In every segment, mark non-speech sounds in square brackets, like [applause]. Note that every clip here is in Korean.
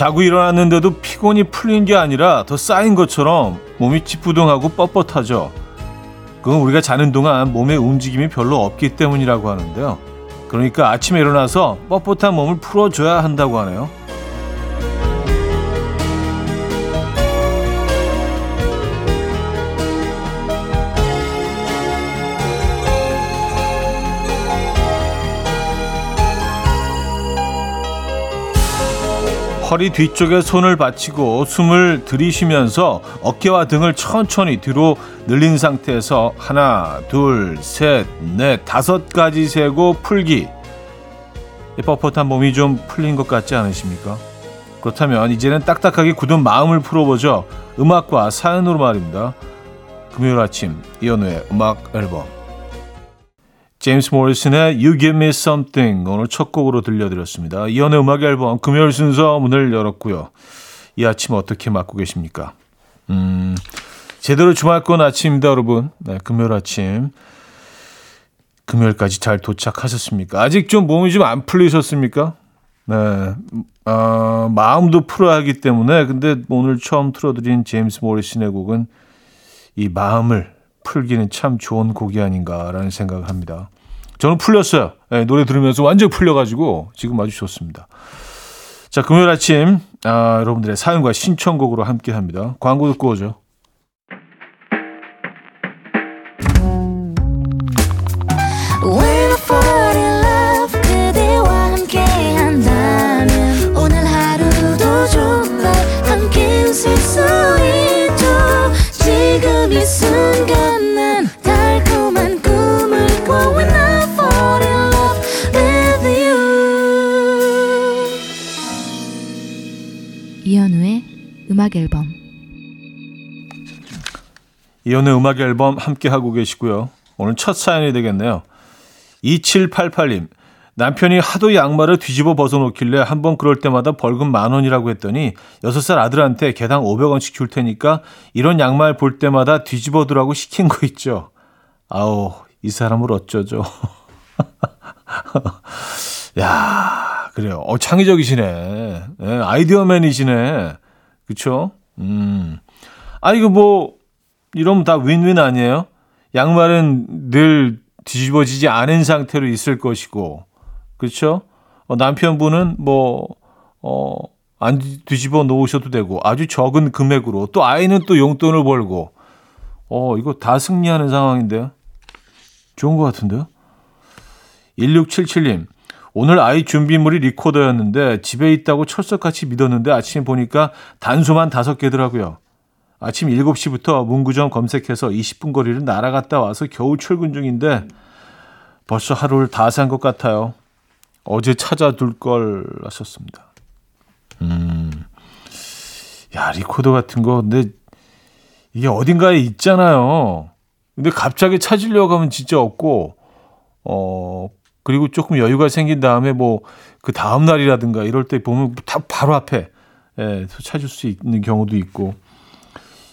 자고 일어났는데도 피곤이 풀린 게 아니라 더 쌓인 것처럼 몸이 찌뿌둥하고 뻣뻣하죠. 그건 우리가 자는 동안 몸의 움직임이 별로 없기 때문이라고 하는데요. 그러니까 아침에 일어나서 뻣뻣한 몸을 풀어줘야 한다고 하네요. 허리 뒤쪽에 손을 받치고 숨을 들이쉬면서 어깨와 등을 천천히 뒤로 늘린 상태에서 하나, 둘, 셋, 넷, 다섯 가지 세고 풀기. 뻣뻣한 몸이 좀 풀린 것 같지 않으십니까? 그렇다면 이제는 딱딱하게 굳은 마음을 풀어보죠. 음악과 사연으로 말입니다. 금요일 아침 이연우의 음악 앨범 제임스 모리슨의 You Give Me Something 오늘 첫 곡으로 들려드렸습니다. 이연의 음악 앨범 금요일 순서 문을 열었고요. 이 아침 어떻게 맞고 계십니까? 음, 제대로 주말권 아침입니다, 여러분. 네, 금요일 아침. 금요일까지 잘 도착하셨습니까? 아직 좀 몸이 좀 안 풀리셨습니까? 네, 어, 마음도 풀어야 하기 때문에 근데 오늘 처음 틀어드린 제임스 모리슨의 곡은 이 마음을 풀기는 참 좋은 곡이 아닌가라는 생각을 합니다. 저는 풀렸어요. 네, 노래 들으면서 완전히 풀려가지고 지금 아주 좋습니다. 자, 금요일 아침 아, 여러분들의 사연과 신청곡으로 함께 합니다. 광고 듣고 오죠. 음악 앨범 이연의 음악 앨범 함께 하고 계시고요. 오늘 첫 사연이 되겠네요. 2788님. 남편이 하도 양말을 뒤집어 벗어놓길래 한 번 그럴 때마다 벌금 만 원이라고 했더니 6살 아들한테 개당 500원씩 줄 테니까 이런 양말 볼 때마다 뒤집어 두라고 시킨 거 있죠. 아우, 이 사람을 어쩌죠. [laughs] 야, 그래요. 어, 창의적이시네. 네, 아이디어맨이시네. 그쵸? 음. 아, 이거 뭐, 이러면 다 윈윈 아니에요? 양말은 늘 뒤집어지지 않은 상태로 있을 것이고, 그렇죠? 어, 남편분은 뭐, 어, 안 뒤집어 놓으셔도 되고, 아주 적은 금액으로, 또 아이는 또 용돈을 벌고, 어, 이거 다 승리하는 상황인데요? 좋은 것 같은데요? 1677님, 오늘 아이 준비물이 리코더였는데 집에 있다고 철석같이 믿었는데 아침에 보니까 단소만 다섯 개더라고요. 아침 7시부터 문구점 검색해서 20분 거리를 날아갔다 와서 겨우 출근 중인데 벌써 하루를 다 산 것 같아요. 어제 찾아둘 걸 하셨습니다. 음. 야, 리코더 같은 거 근데 이게 어딘가에 있잖아요. 근데 갑자기 찾으려고 하면 진짜 없고 어 그리고 조금 여유가 생긴 다음에 뭐 그 다음 날이라든가 이럴 때 보면 다 바로 앞에 예, 찾을 수 있는 경우도 있고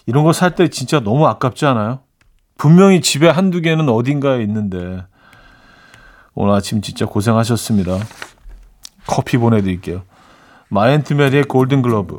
이런 거 살 때 진짜 너무 아깝지 않아요? 분명히 집에 한두 개는 어딘가에 있는데 오늘 아침 진짜 고생하셨습니다. 커피 보내드릴게요. 마엔트메리의 골든 글러브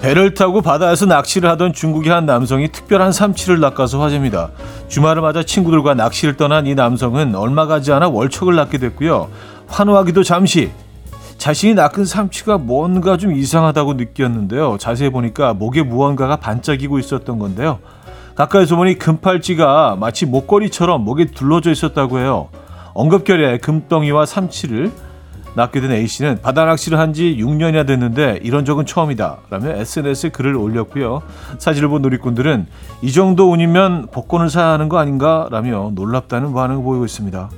배를 타고 바다에서 낚시를 하던 중국의 한 남성이 특별한 삼치를 낚아서 화제입니다. 주말을 맞아 친구들과 낚시를 떠난 이 남성은 얼마 가지 않아 월척을 낳게 됐고요. 환호하기도 잠시 자신이 낚은 삼치가 뭔가 좀 이상하다고 느꼈는데요. 자세히 보니까 목에 무언가가 반짝이고 있었던 건데요. 가까이서 보니 금팔찌가 마치 목걸이처럼 목에 둘러져 있었다고 해요. 엉겁결에 금덩이와 삼치를 낳게 된 A씨는 바다 낚시를 한 지 6년이나 됐는데 이런 적은 처음이다. 라며 SNS에 글을 올렸고요. 사진을 본 누리꾼들은 이 정도 운이면 복권을 사야 하는 거 아닌가? 라며 놀랍다는 반응을 보이고 있습니다.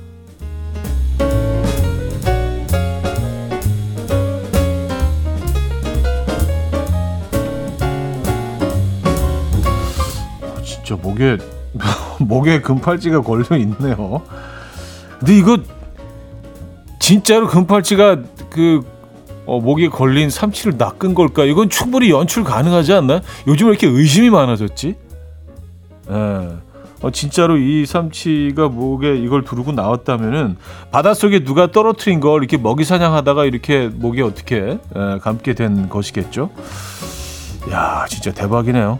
진짜 목에 [laughs] 목에 금팔찌가 걸려 있네요. 근데 이거 진짜로 금팔찌가 그 어, 목에 걸린 삼치를 낚은 걸까? 이건 충분히 연출 가능하지 않나? 요즘 왜 이렇게 의심이 많아졌지? 예. 어, 진짜로 이 삼치가 목에 이걸 두르고 나왔다면은 바닷속에 누가 떨어뜨린 걸 이렇게 먹이 사냥하다가 이렇게 목에 어떻게 예, 감게 된 것이겠죠? 야, 진짜 대박이네요.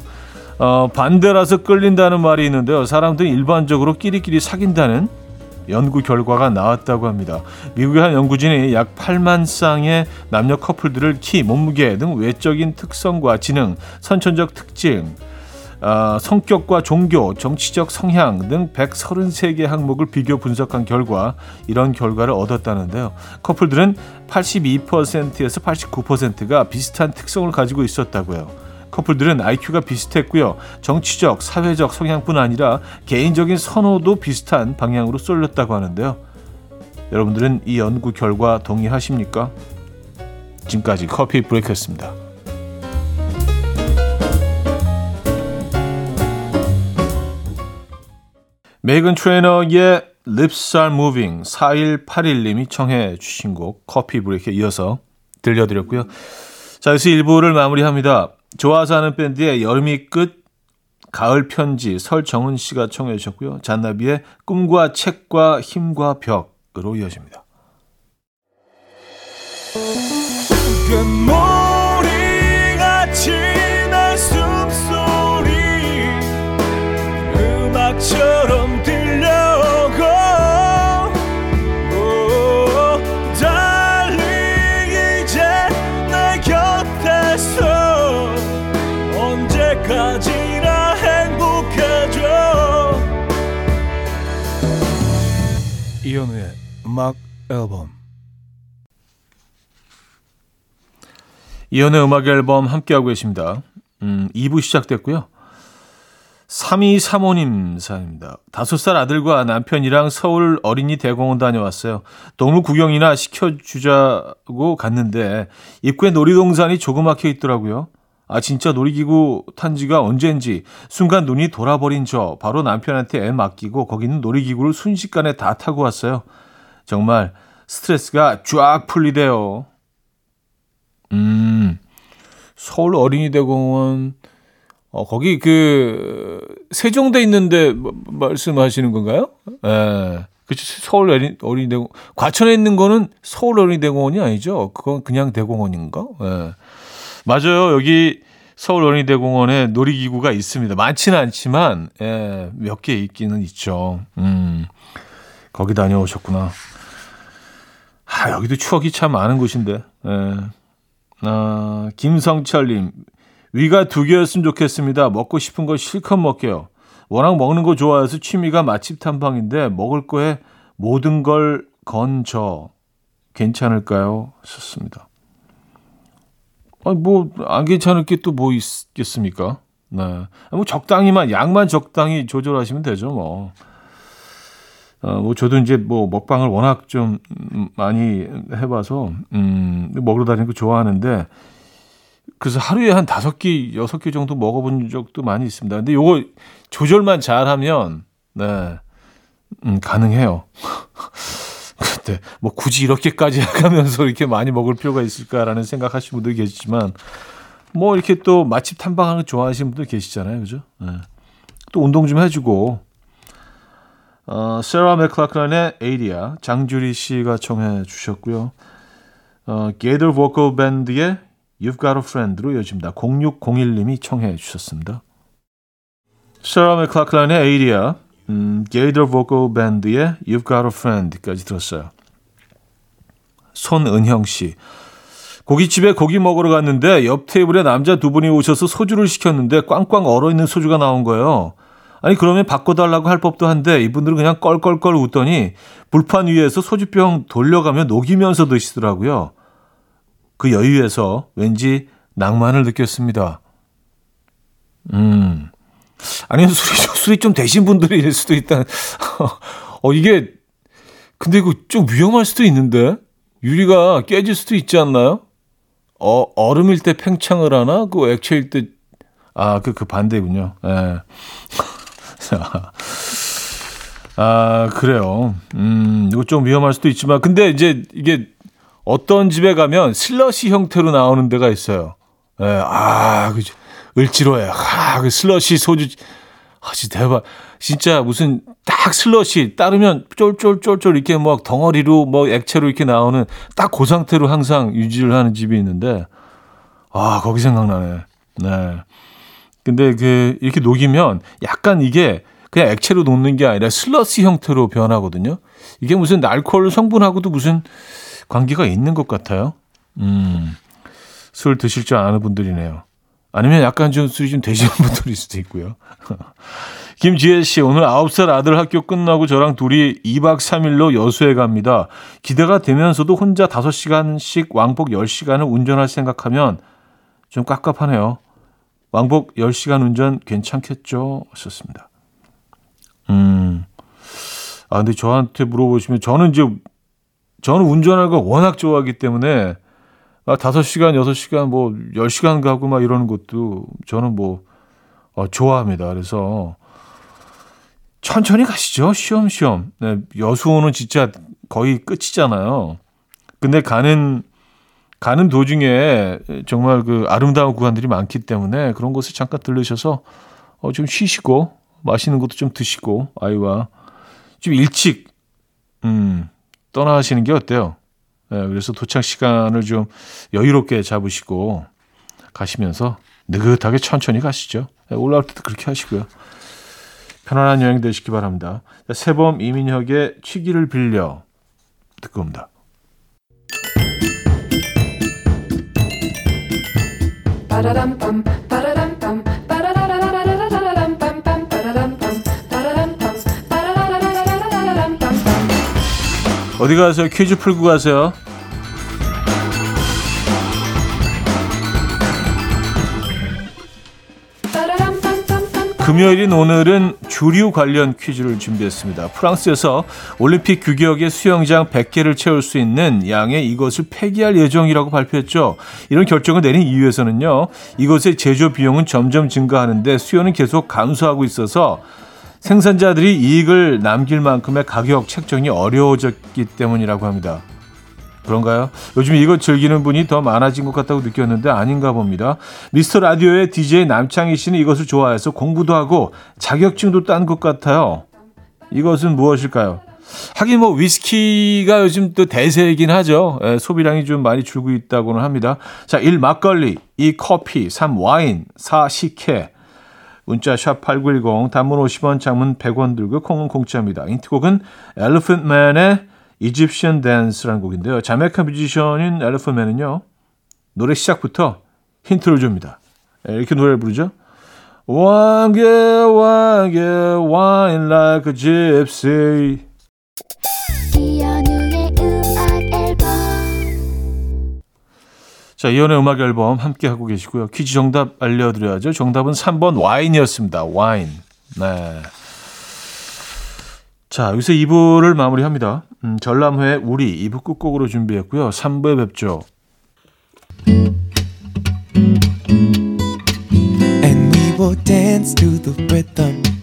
어, 반대라서 끌린다는 말이 있는데요. 사람들이 일반적으로 끼리끼리 사귄다는 연구 결과가 나왔다고 합니다. 미국의 한 연구진이 약 8만 쌍의 남녀 커플들을 키, 몸무게 등 외적인 특성과 지능, 선천적 특징, 어, 성격과 종교, 정치적 성향 등 133개 항목을 비교 분석한 결과 이런 결과를 얻었다는데요. 커플들은 82%에서 89%가 비슷한 특성을 가지고 있었다고요. 커플들은 IQ가 비슷했고요. 정치적, 사회적 성향뿐 아니라 개인적인 선호도 비슷한 방향으로 쏠렸다고 하는데요. 여러분들은 이 연구 결과 동의하십니까? 지금까지 커피 브레이크였습니다. 메이건 트레이너의 Lips Are Moving 4181님이 청해 주신 곡 커피 브레이크에 이어서 들려드렸고요. 자, 여기서 1부를 마무리합니다. 좋아서 하는 밴드의 여름이 끝, 가을 편지 설정은 씨가 청해 주셨고요. 잔나비의 꿈과 책과 힘과 벽으로 이어집니다. 음악처 이현우의 음악 앨범 이연의 음악 앨범 함께하고 계십니다. 음, 2부 시작됐고요. 3235님 사연입니다. 5살 아들과 남편이랑 서울 어린이 대공원 다녀왔어요. 동물 구경이나 시켜주자고 갔는데 입구에 놀이동산이 조그맣게 있더라고요. 아 진짜 놀이기구 탄 지가 언젠지 순간 눈이 돌아버린 저 바로 남편한테 애 맡기고 거기는 놀이기구를 순식간에 다 타고 왔어요. 정말 스트레스가 쫙 풀리대요. 음, 서울 어린이대공원, 어, 거기 그, 세종대 있는데 뭐, 말씀하시는 건가요? 예. 그쵸. 서울 어린, 어린이대공원. 과천에 있는 거는 서울 어린이대공원이 아니죠. 그건 그냥 대공원인가? 예. 맞아요. 여기 서울 어린이대공원에 놀이기구가 있습니다. 많지는 않지만, 예, 몇 개 있기는 있죠. 음, 거기 다녀오셨구나. 아, 여기도 추억이 참 많은 곳인데, 예. 아, 김성철님, 위가 두 개였으면 좋겠습니다. 먹고 싶은 거 실컷 먹게요. 워낙 먹는 거 좋아해서 취미가 맛집 탐방인데 먹을 거에 모든 걸 건져 괜찮을까요? 썼습니다. 아니 뭐안 괜찮을 게 또 뭐 있겠습니까? 네, 뭐 적당히만 양만 적당히 조절하시면 되죠 뭐. 어, 뭐 저도 이제 뭐 먹방을 워낙 좀 많이 해봐서 음, 먹으러 다니는 거 좋아하는데 그래서 하루에 한 다섯 개, 여섯 개 정도 먹어본 적도 많이 있습니다. 근데 요거 조절만 잘하면 네, 음, 가능해요. [laughs] 근데 뭐 굳이 이렇게까지 [laughs] 하면서 이렇게 많이 먹을 필요가 있을까라는 생각하시는 분들 계시지만 뭐 이렇게 또 맛집 탐방하는 거 좋아하시는 분들 계시잖아요, 그죠? 네. 또 운동 좀 해주고 어, 세라 맥클라클란의 에이리아 장주리 씨가 청해 주셨고요. 어, Gaither Vocal Band의 You've Got a Friend로 이어집니다. 0601님이 청해 주셨습니다. 세라 맥클라클란의 Adia, 음, Gaither Vocal Band의 You've Got a Friend까지 들었어요. 손은형 씨. 고깃집에 고기 먹으러 갔는데 옆 테이블에 남자 두 분이 오셔서 소주를 시켰는데 꽝꽝 얼어있는 소주가 나온 거예요. 아니 그러면 바꿔달라고 할 법도 한데 이분들은 그냥 껄껄껄 웃더니 불판 위에서 소주병 돌려가며 녹이면서 드시더라고요. 그 여유에서 왠지 낭만을 느꼈습니다. 음. 아니면 술이, 술이 좀 되신 분들일 수도 있다. [laughs] 어, 이게, 근데 이거 좀 위험할 수도 있는데? 유리가 깨질 수도 있지 않나요? 어, 얼음일 때 팽창을 하나? 그 액체일 때, 아, 그, 그 반대군요. 예. [laughs] 아, 그래요. 음, 이거 좀 위험할 수도 있지만, 근데 이제 이게 어떤 집에 가면 슬러시 형태로 나오는 데가 있어요. 예, 아, 그죠. 을지로에, 아, 그 슬러시 소주, 아, 진짜 대박. 진짜 무슨 딱 슬러시 따르면 쫄쫄쫄쫄 이렇게 막 덩어리로 뭐 액체로 이렇게 나오는 딱 그 상태로 항상 유지를 하는 집이 있는데, 아, 거기 생각나네. 네. 근데 그, 이렇게 녹이면 약간 이게 그냥 액체로 녹는 게 아니라 슬러시 형태로 변하거든요. 이게 무슨 알코올 성분하고도 무슨 관계가 있는 것 같아요. 음, 술 드실 줄 아는 분들이네요. 아니면 약간 좀 술이 좀 되시는 분들일 수도 있고요. [laughs] 김지혜 씨, 오늘 9살 아들 학교 끝나고 저랑 둘이 2박 3일로 여수에 갑니다. 기대가 되면서도 혼자 5시간씩 왕복 10시간을 운전할 생각하면 좀 깝깝하네요. 왕복 10시간 운전 괜찮겠죠? 하셨습니다. 음. 아, 근데 저한테 물어보시면 저는 이제 저는 운전하는 걸 워낙 좋아하기 때문에 아, 5시간, 6시간, 뭐 10시간 가고 막 이러는 것도 저는 뭐 어, 좋아합니다. 그래서 천천히 가시죠. 쉬엄쉬엄. 네, 여수호는 진짜 거의 끝이잖아요. 근데 가는 가는 도중에 정말 그 아름다운 구간들이 많기 때문에 그런 곳을 잠깐 들르셔서 어, 좀 쉬시고 맛있는 것도 좀 드시고 아이와 좀 일찍 음, 떠나시는 게 어때요? 네, 그래서 도착 시간을 좀 여유롭게 잡으시고 가시면서 느긋하게 천천히 가시죠. 네, 올라올 때도 그렇게 하시고요. 편안한 여행 되시기 바랍니다. 세범 이민혁의 취기를 빌려 듣고 옵니다. 어디 가세요? 퀴즈 풀고 가세요. 금요일인 오늘은 주류 관련 퀴즈를 준비했습니다. 프랑스에서 올림픽 규격의 수영장 100개를 채울 수 있는 양의 이것을 폐기할 예정이라고 발표했죠. 이런 결정을 내린 이유에서는요. 이것의 제조 비용은 점점 증가하는데 수요는 계속 감소하고 있어서 생산자들이 이익을 남길 만큼의 가격 책정이 어려워졌기 때문이라고 합니다. 그런가요? 요즘 이거 즐기는 분이 더 많아진 것 같다고 느꼈는데 아닌가 봅니다. 미스터 라디오의 DJ 남창희 씨는 이것을 좋아해서 공부도 하고 자격증도 딴 것 같아요. 이것은 무엇일까요? 하긴 뭐 위스키가 요즘 또 대세이긴 하죠. 예, 소비량이 좀 많이 줄고 있다고는 합니다. 자, 1 막걸리, 2 커피, 3 와인, 4 식혜, 문자 샵 8910 단문 50원 장문 100원 들고 콩은 공짜입니다. 인트곡은 Man의 Egyptian Dance라는 곡인데요. 자메이카 뮤지션인 Man은요. 노래 시작부터 힌트를 줍니다. 네, 이렇게 노래를 부르죠. One get, one gypsy. 자, 이연의 음악 앨범 함께 하고 계시고요. 퀴즈 정답 알려드려야죠. 정답은 3번 와인이었습니다. 와인. 네. 자, 여기서 2부를 마무리합니다. 음, 전람회 우리 2부 끝곡으로 준비했고요. 3부에 뵙죠. And we will dance to the rhythm.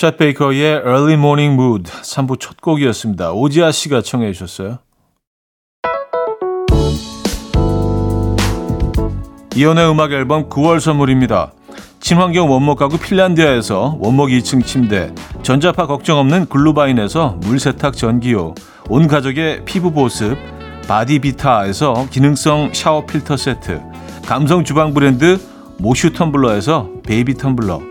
챗 베이커의 Early Morning Mood 3부 첫 곡이었습니다. 오지아 씨가 청해 주셨어요. 이연의 음악 앨범 9월 선물입니다. 친환경 원목 가구 핀란디아에서 원목 2층 침대, 전자파 걱정 없는 글루바인에서 물세탁 전기요, 온 가족의 피부 보습, 바디비타에서 기능성 샤워 필터 세트, 감성 주방 브랜드 모슈 텀블러에서 베이비 텀블러,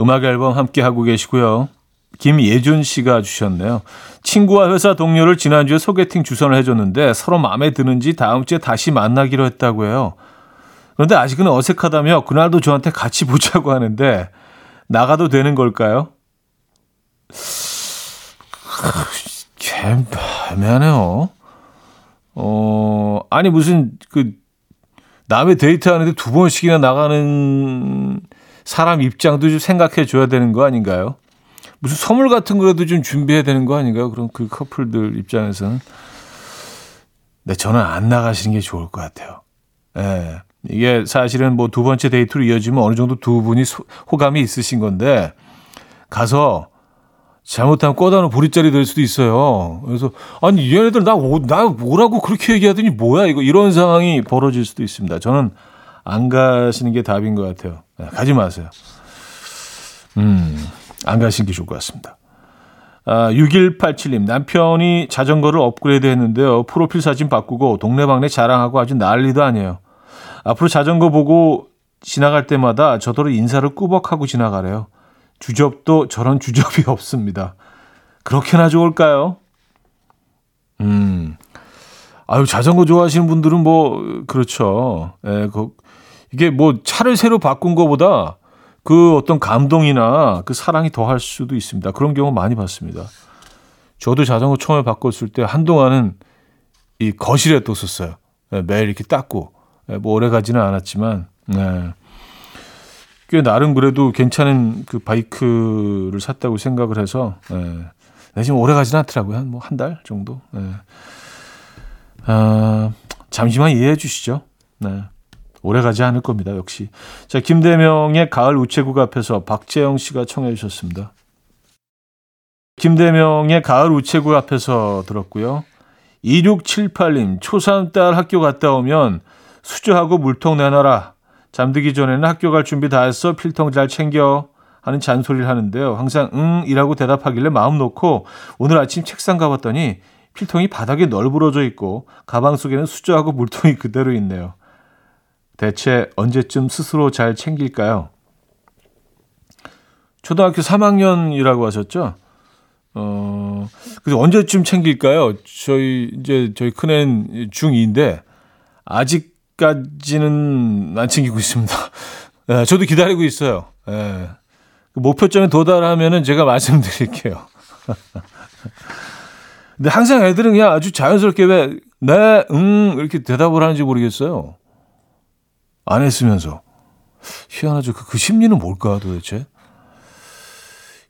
음악 앨범 함께 하고 계시고요. 김예준 씨가 주셨네요. 친구와 회사 동료를 지난주에 소개팅 주선을 해줬는데 서로 마음에 드는지 다음 주에 다시 만나기로 했다고 해요. 그런데 아직은 어색하다며 그날도 저한테 같이 보자고 하는데 나가도 되는 걸까요? 참 애매하네요. 어, 아니 무슨 그 남의 데이트하는데 두 번씩이나 나가는 사람 입장도 좀 생각해 줘야 되는 거 아닌가요? 무슨 선물 같은 거라도 좀 준비해야 되는 거 아닌가요? 그럼 그 커플들 입장에서는. 네, 저는 안 나가시는 게 좋을 것 같아요. 예. 이게 사실은 뭐 두 번째 데이트로 이어지면 어느 정도 두 분이 소, 호감이 있으신 건데, 가서 잘못하면 꼬다는 보리자리 될 수도 있어요. 그래서, 아니, 얘네들 나, 오, 나 뭐라고 그렇게 얘기하더니 뭐야, 이거, 이런 상황이 벌어질 수도 있습니다. 저는 안 가시는 게 답인 것 같아요. 네, 가지 마세요. 음, 안 가시는 게 좋을 것 같습니다. 아, 6187님, 남편이 자전거를 업그레이드 했는데요. 프로필 사진 바꾸고 동네방네 자랑하고 아주 난리도 아니에요. 앞으로 자전거 보고 지나갈 때마다 저더러 인사를 꾸벅하고 지나가래요. 주접도 저런 주접이 [laughs] 없습니다. 그렇게나 좋을까요? 음. 아유, 자전거 좋아하시는 분들은 뭐, 그렇죠. 예, 그, 이게 뭐 차를 새로 바꾼 것보다 그 어떤 감동이나 그 사랑이 더할 수도 있습니다. 그런 경우 많이 봤습니다. 저도 자전거 처음에 바꿨을 때 한동안은 이 거실에 뒀었어요. 예, 매일 이렇게 닦고. 예, 뭐 오래 가지는 않았지만, 네. 꽤 나름 그래도 괜찮은 그 바이크를 샀다고 생각을 해서, 예. 네, 지금 오래 가지는 않더라고요. 한 뭐 한 달 정도. 예. 아, 잠시만 이해해 주시죠. 네. 오래 가지 않을 겁니다, 역시. 자, 김대명의 가을 우체국 앞에서 박재영 씨가 청해 주셨습니다. 김대명의 가을 우체국 앞에서 들었고요. 2678님, 초3 딸 학교 갔다 오면 수저하고 물통 내놔라. 잠들기 전에는 학교 갈 준비 다 했어. 필통 잘 챙겨. 하는 잔소리를 하는데요. 항상 응 이라고 대답하길래 마음 놓고 오늘 아침 책상 가봤더니 필통이 바닥에 널브러져 있고 가방 속에는 수저하고 물통이 그대로 있네요. 대체 언제쯤 스스로 잘 챙길까요? 초등학교 3학년이라고 하셨죠? 어, 그래서 언제쯤 챙길까요? 저희, 이제, 저희 큰애는 중2인데, 아직 까지는 안 챙기고 있습니다. 네, 저도 기다리고 있어요. 네. 목표점에 도달하면은 제가 말씀드릴게요. [laughs] 근데 항상 애들은 그냥 아주 자연스럽게 왜, 네, 응, 이렇게 대답을 하는지 모르겠어요. 안 했으면서. 희한하죠. 그, 그 심리는 뭘까 도대체?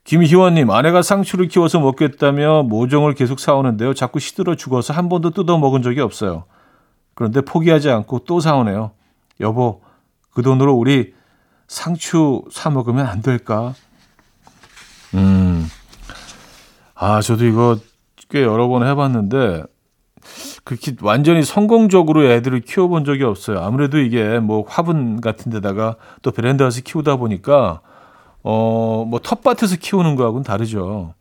김희원님, 아내가 상추를 키워서 먹겠다며 모종을 계속 사오는데요. 자꾸 시들어 죽어서 한 번도 뜯어 먹은 적이 없어요. 그런데 포기하지 않고 또 사오네요. 여보, 그 돈으로 우리 상추 사 먹으면 안 될까? 음, 아, 저도 이거 꽤 여러 번 해봤는데, 그렇게 완전히 성공적으로 애들을 키워본 적이 없어요. 아무래도 이게 뭐 화분 같은 데다가 또 베란다에서 키우다 보니까 어, 뭐 텃밭에서 키우는 거하고는 다르죠.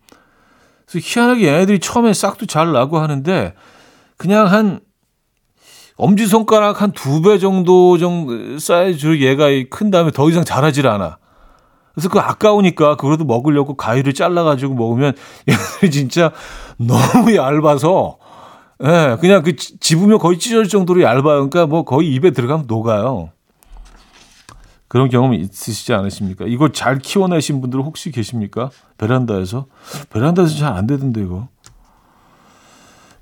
그래서 희한하게 얘네들이 처음에 싹도 잘 나고 하는데 그냥 한 엄지손가락 한 두 배 정도 정도 사이즈로 얘가 큰 다음에 더 이상 자라질 않아. 그래서 그 아까우니까 그거라도 먹으려고 가위를 잘라가지고 먹으면 얘네들이 진짜 너무 얇아서 예, 네, 그냥 그 집으면 거의 찢어질 정도로 얇아요. 그러니까 뭐 거의 입에 들어가면 녹아요. 그런 경험 있으시지 않으십니까? 이거 잘 키워내신 분들 혹시 계십니까? 베란다에서? 베란다에서 잘 안 되던데, 이거.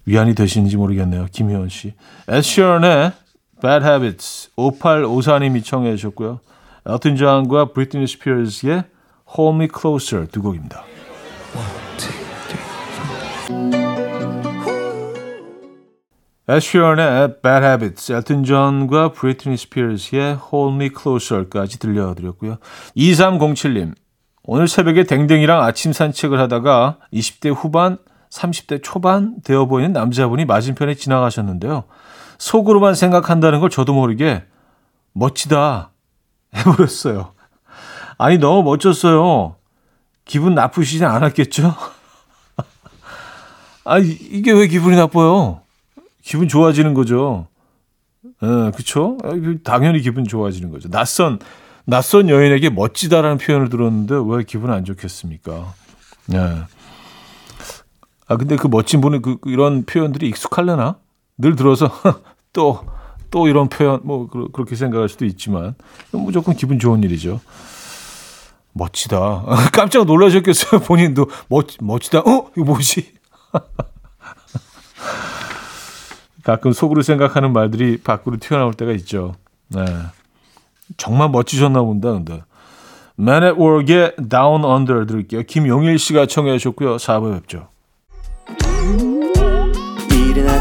위안이 되시는지 모르겠네요. 김혜원 씨. 에드 시런의 Bad Habits 5854님이 청해 주셨고요. 엘튼 존과 브리트니 스피어스의 Hold Me Closer 두 곡입니다. 애쉬언의 Bad Habits, 엘튼 존과 브리트니 스피어스의 Hold Me Closer까지 들려드렸고요. 2307님, 오늘 새벽에 댕댕이랑 아침 산책을 하다가 20대 후반, 30대 초반 되어 보이는 남자분이 맞은편에 지나가셨는데요. 속으로만 생각한다는 걸 저도 모르게 멋지다 해버렸어요. 아니, 너무 멋졌어요. 기분 나쁘시진 않았겠죠? [laughs] 아니, 이게 왜 기분이 나빠요? 기분 좋아지는 거죠. 예, 그쵸? 당연히 기분 좋아지는 거죠. 낯선, 낯선 여인에게 멋지다라는 표현을 들었는데 왜 기분 안 좋겠습니까? 예. 아, 근데 그 멋진 분은 그, 이런 표현들이 익숙할려나? 늘 들어서 [laughs] 또, 또 이런 표현, 뭐, 그 렇게 생각할 수도 있지만, 무조건 기분 좋은 일이죠. 멋지다. [laughs] 깜짝 놀라셨겠어요, 본인도. 멋, 멋지다. 어? 이거 뭐지? [laughs] 가끔 속으로 생각하는 말들이 밖으로 튀어나올 때가 있죠. 네. 정말 멋지셨나 본다, 근데. Man at Work의 Down Under 들을게요. 김용일 씨가 청해 주셨고요. 4부에 뵙죠.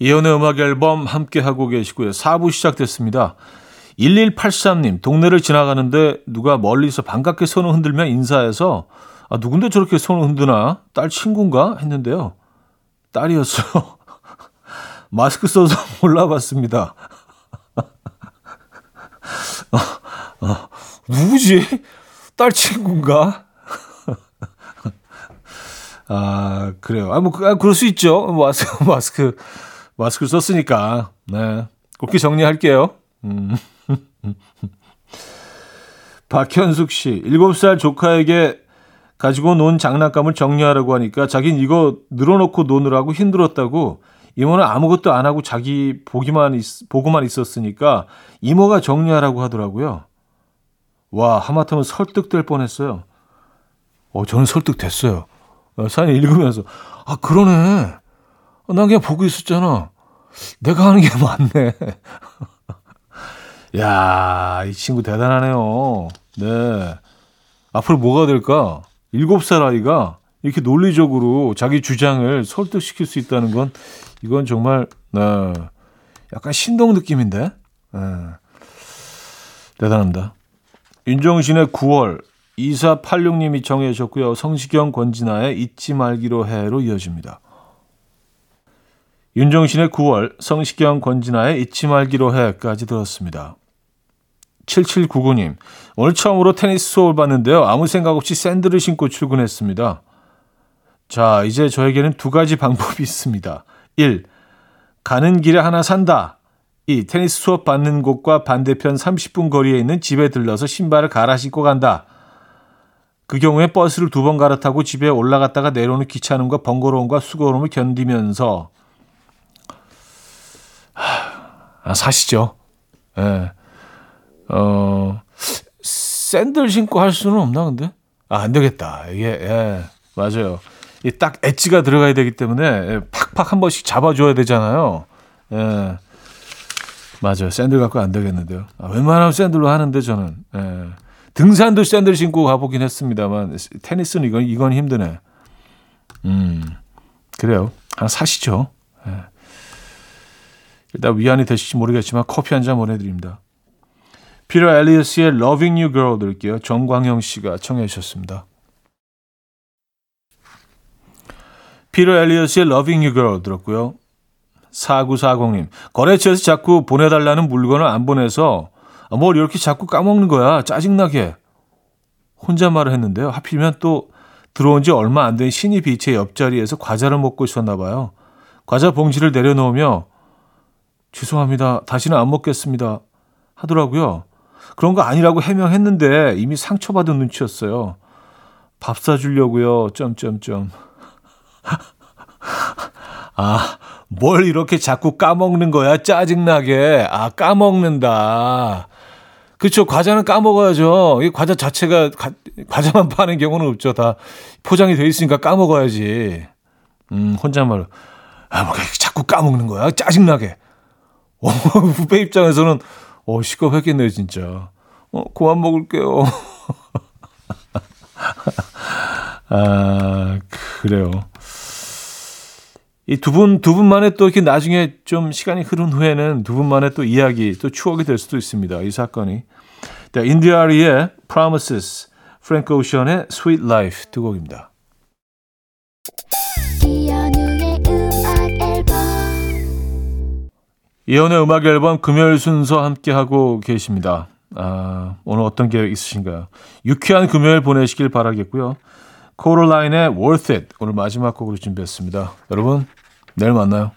이연의 음악 앨범 함께 하고 계시고요. 4부 시작됐습니다. 1183님, 동네를 지나가는데 누가 멀리서 반갑게 손을 흔들며 인사해서 아, 누군데 저렇게 손을 흔드나? 딸 친구인가? 했는데요. 딸이었어요. [laughs] 마스크 써서 [laughs] 몰라봤습니다. [laughs] 어, 어, 누구지? 딸 친구인가? 아, 그래요. 아, 뭐, 아, 그럴 수 있죠. 마스크, 마스크. 마스크 썼으니까. 네. 그렇게 정리할게요. 음. [laughs] 박현숙 씨, 7살 조카에게 가지고 논 장난감을 정리하라고 하니까 자긴 이거 늘어놓고 노느라고 힘들었다고 이모는 아무것도 안 하고 자기 보기만 있, 보고만 있었으니까 이모가 정리하라고 하더라고요. 와, 하마터면 설득될 뻔했어요. 어, 저는 설득됐어요. 어, 사연 읽으면서 아, 그러네. 난 그냥 보고 있었잖아. 내가 하는 게 맞네. [laughs] 야, 이 친구 대단하네요. 네. 앞으로 뭐가 될까? 일곱 살 아이가 이렇게 논리적으로 자기 주장을 설득시킬 수 있다는 건 이건 정말 네, 약간 신동 느낌인데 네, 대단합니다. 윤종신의 9월 2486님이 정해 주셨고요. 성시경 권진아의 잊지 말기로 해로 이어집니다. 윤종신의 9월, 성시경 권진아의 잊지 말기로 해까지 들었습니다. 7799님, 오늘 처음으로 테니스 수업을 봤는데요. 아무 생각 없이 샌들을 신고 출근했습니다. 자, 이제 저에게는 두 가지 방법이 있습니다. 1. 가는 길에 하나 산다. 2. 테니스 수업 받는 곳과 반대편 30분 거리에 있는 집에 들러서 신발을 갈아 신고 간다. 그 경우에 버스를 두 번 갈아타고 집에 올라갔다가 내려오는 귀찮음과 번거로움과 수고로움을 견디면서 아, 사시죠. 예. 어, 샌들 신고 할 수는 없나, 근데? 아, 안 되겠다. 이게, 예, 맞아요. 이 딱 엣지가 들어가야 되기 때문에 예, 팍팍 한 번씩 잡아줘야 되잖아요. 예. 맞아요. 샌들 갖고 안 되겠는데요. 아, 웬만하면 샌들로 하는데 저는. 예. 등산도 샌들 신고 가보긴 했습니다만 테니스는 이건 이건 힘드네. 음 그래요. 하나 사시죠. 예. 일단 위안이 되실지 모르겠지만 커피 한 잔 보내드립니다. 피터 엘리어스의 Loving You Girl 들을게요. 정광영 씨가 청해 주셨습니다. 피터 엘리어스의 Loving You Girl 들었고요. 4940님, 거래처에서 자꾸 보내달라는 물건을 안 보내서 뭘 이렇게 자꾸 까먹는 거야. 짜증나게. 혼잣말을 했는데요. 하필이면 또 들어온 지 얼마 안 된 신이 비치의 옆자리에서 과자를 먹고 있었나 봐요. 과자 봉지를 내려놓으며 죄송합니다. 다시는 안 먹겠습니다. 하더라고요. 그런 거 아니라고 해명했는데 이미 상처받은 눈치였어요. 밥 사주려고요. 점점점. [laughs] 아, 뭘 이렇게 자꾸 까먹는 거야? 짜증나게. 아, 까먹는다. 그렇죠. 과자는 까먹어야죠. 이 과자 자체가 가, 과자만 파는 경우는 없죠. 다 포장이 돼 있으니까 까먹어야지. 음, 혼잣말로. 아, 뭐 자꾸 까먹는 거야? 짜증나게. 어, [laughs] 후배 입장에서는 어, 시겁했겠네요, 진짜. 어, 그만 먹을게요. [laughs] 아, 그래요. 이 두 분, 두 분만의 또 이렇게 나중에 좀 시간이 흐른 후에는 두 분만의 또 이야기, 또 추억이 될 수도 있습니다. 이 사건이. 자, 인디아리의 Promises, 프랭크 오션의 Sweet Life 두 곡입니다. 이혼의 음악 앨범 금요일 순서 함께 하고 계십니다. 아, 오늘 어떤 계획 있으신가요? 유쾌한 금요일 보내시길 바라겠고요. 코로라인의 Worth It 오늘 마지막 곡으로 준비했습니다. 여러분 내일 만나요.